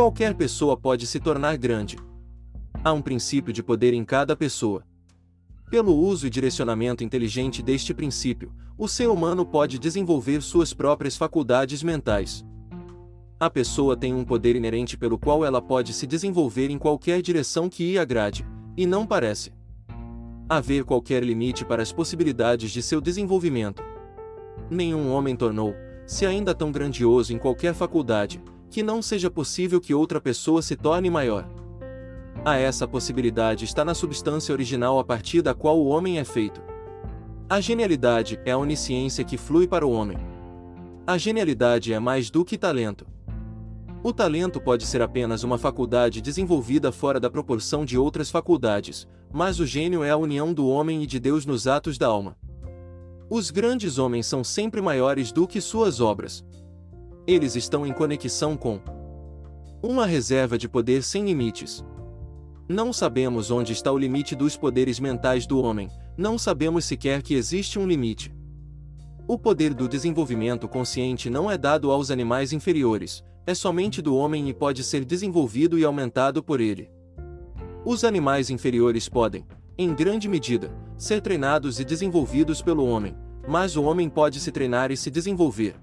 Qualquer pessoa pode se tornar grande. Há um princípio de poder em cada pessoa. Pelo uso e direcionamento inteligente deste princípio, o ser humano pode desenvolver suas próprias faculdades mentais. A pessoa tem um poder inerente pelo qual ela pode se desenvolver em qualquer direção que lhe agrade, e não parece haver qualquer limite para as possibilidades de seu desenvolvimento. Nenhum homem tornou-se ainda tão grandioso em qualquer faculdade, que não seja possível que outra pessoa se torne maior. A essa possibilidade está na substância original a partir da qual o homem é feito. A genialidade é a onisciência que flui para o homem. A genialidade é mais do que talento. O talento pode ser apenas uma faculdade desenvolvida fora da proporção de outras faculdades, mas o gênio é a união do homem e de Deus nos atos da alma. Os grandes homens são sempre maiores do que suas obras. Eles estão em conexão com uma reserva de poder sem limites. Não sabemos onde está o limite dos poderes mentais do homem, não sabemos sequer que existe um limite. O poder do desenvolvimento consciente não é dado aos animais inferiores, é somente do homem e pode ser desenvolvido e aumentado por ele. Os animais inferiores podem, em grande medida, ser treinados e desenvolvidos pelo homem, mas o homem pode se treinar e se desenvolver.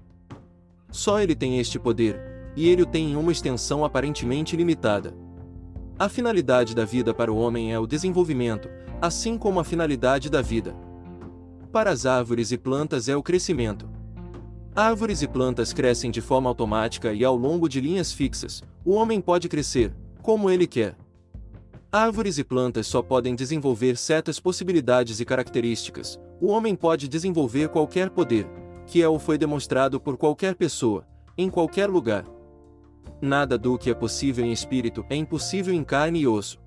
Só ele tem este poder, e ele o tem em uma extensão aparentemente limitada. A finalidade da vida para o homem é o desenvolvimento, assim como a finalidade da vida. Para as árvores e plantas é o crescimento. Árvores e plantas crescem de forma automática e ao longo de linhas fixas. O homem pode crescer, como ele quer. Árvores e plantas só podem desenvolver certas possibilidades e características. O homem pode desenvolver qualquer poder, que é ou foi demonstrado por qualquer pessoa, em qualquer lugar. Nada do que é possível em espírito é impossível em carne e osso.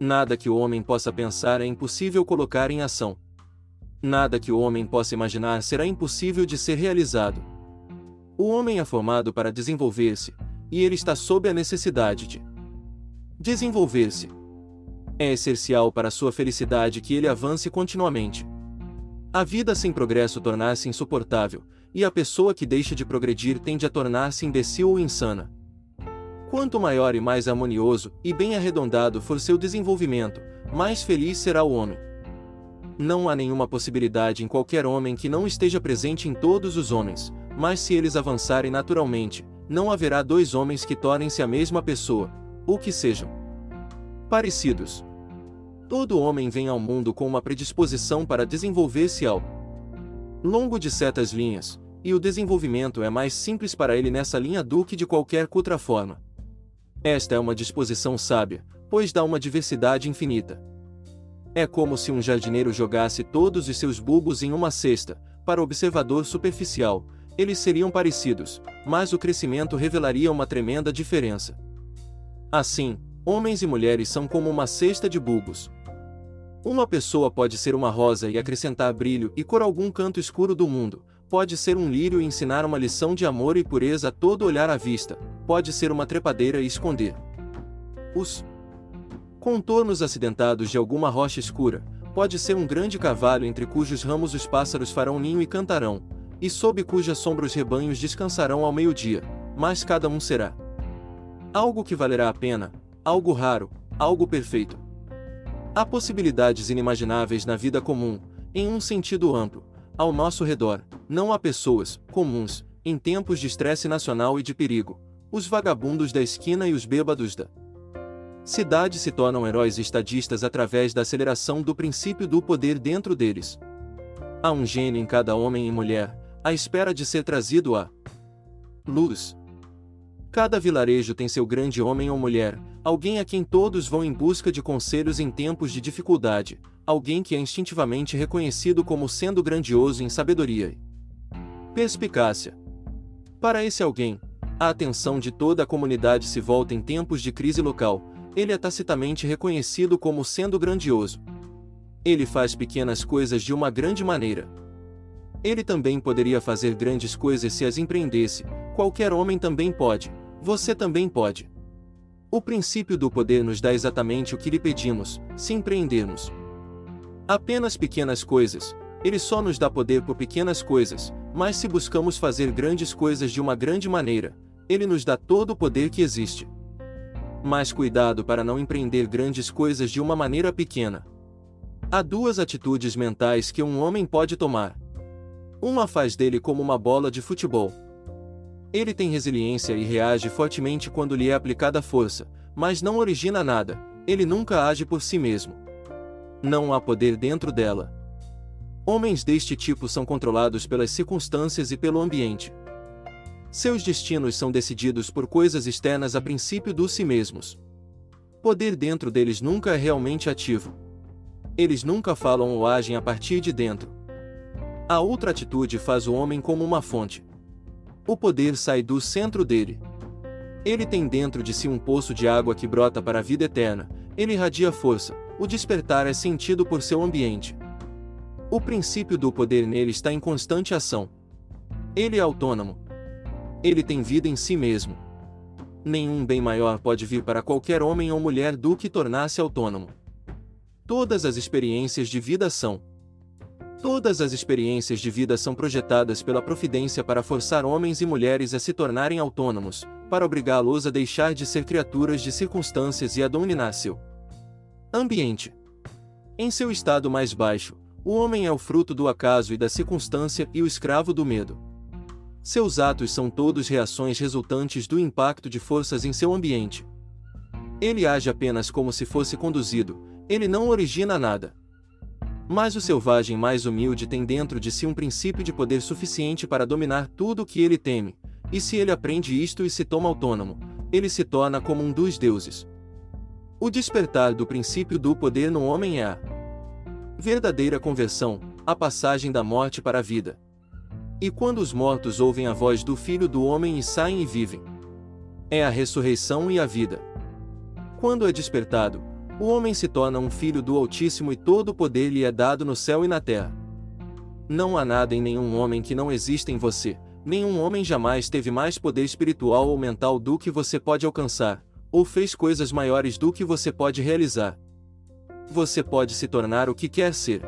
Nada que o homem possa pensar é impossível colocar em ação. Nada que o homem possa imaginar será impossível de ser realizado. O homem é formado para desenvolver-se, e ele está sob a necessidade de desenvolver-se. É essencial para sua felicidade que ele avance continuamente. A vida sem progresso tornar-se insuportável, e a pessoa que deixa de progredir tende a tornar-se imbecil ou insana. Quanto maior e mais harmonioso e bem arredondado for seu desenvolvimento, mais feliz será o homem. Não há nenhuma possibilidade em qualquer homem que não esteja presente em todos os homens, mas se eles avançarem naturalmente, não haverá dois homens que tornem-se a mesma pessoa, ou que sejam parecidos. Todo homem vem ao mundo com uma predisposição para desenvolver-se ao longo de certas linhas, e o desenvolvimento é mais simples para ele nessa linha do que de qualquer outra forma. Esta é uma disposição sábia, pois dá uma diversidade infinita. É como se um jardineiro jogasse todos os seus bulbos em uma cesta, para o observador superficial, eles seriam parecidos, mas o crescimento revelaria uma tremenda diferença. Assim, homens e mulheres são como uma cesta de bulbos. Uma pessoa pode ser uma rosa e acrescentar brilho e cor a algum canto escuro do mundo, pode ser um lírio e ensinar uma lição de amor e pureza a todo olhar à vista, pode ser uma trepadeira e esconder os contornos acidentados de alguma rocha escura, pode ser um grande cavalo entre cujos ramos os pássaros farão ninho e cantarão, e sob cuja sombra os rebanhos descansarão ao meio-dia, mas cada um será algo que valerá a pena, algo raro, algo perfeito. Há possibilidades inimagináveis na vida comum, em um sentido amplo, ao nosso redor, não há pessoas comuns, em tempos de estresse nacional e de perigo, os vagabundos da esquina e os bêbados da cidade se tornam heróis estadistas através da aceleração do princípio do poder dentro deles. Há um gênio em cada homem e mulher, à espera de ser trazido à luz. Cada vilarejo tem seu grande homem ou mulher, alguém a quem todos vão em busca de conselhos em tempos de dificuldade, alguém que é instintivamente reconhecido como sendo grandioso em sabedoria e perspicácia. Para esse alguém, a atenção de toda a comunidade se volta em tempos de crise local, ele é tacitamente reconhecido como sendo grandioso. Ele faz pequenas coisas de uma grande maneira. Ele também poderia fazer grandes coisas se as empreendesse, qualquer homem também pode, você também pode. O princípio do poder nos dá exatamente o que lhe pedimos, se empreendermos. Apenas pequenas coisas, ele só nos dá poder por pequenas coisas, mas se buscamos fazer grandes coisas de uma grande maneira, ele nos dá todo o poder que existe. Mas cuidado para não empreender grandes coisas de uma maneira pequena. Há duas atitudes mentais que um homem pode tomar. Uma faz dele como uma bola de futebol. Ele tem resiliência e reage fortemente quando lhe é aplicada força, mas não origina nada, ele nunca age por si mesmo. Não há poder dentro dela. Homens deste tipo são controlados pelas circunstâncias e pelo ambiente. Seus destinos são decididos por coisas externas a princípio do si mesmos. Poder dentro deles nunca é realmente ativo. Eles nunca falam ou agem a partir de dentro. A outra atitude faz o homem como uma fonte. O poder sai do centro dele. Ele tem dentro de si um poço de água que brota para a vida eterna, ele irradia força, o despertar é sentido por seu ambiente. O princípio do poder nele está em constante ação. Ele é autônomo. Ele tem vida em si mesmo. Nenhum bem maior pode vir para qualquer homem ou mulher do que tornar-se autônomo. Todas as experiências de vida são, Todas as experiências de vida são projetadas pela providência para forçar homens e mulheres a se tornarem autônomos, para obrigá-los a deixar de ser criaturas de circunstâncias e a dominar seu ambiente. Em seu estado mais baixo, o homem é o fruto do acaso e da circunstância e o escravo do medo. Seus atos são todos reações resultantes do impacto de forças em seu ambiente. Ele age apenas como se fosse conduzido, ele não origina nada. Mas o selvagem mais humilde tem dentro de si um princípio de poder suficiente para dominar tudo o que ele teme, e se ele aprende isto e se toma autônomo, ele se torna como um dos deuses. O despertar do princípio do poder no homem é a verdadeira conversão, a passagem da morte para a vida. E quando os mortos ouvem a voz do Filho do Homem e saem e vivem, é a ressurreição e a vida. Quando é despertado, o homem se torna um filho do Altíssimo e todo o poder lhe é dado no céu e na terra. Não há nada em nenhum homem que não exista em você, nenhum homem jamais teve mais poder espiritual ou mental do que você pode alcançar, ou fez coisas maiores do que você pode realizar. Você pode se tornar o que quer ser.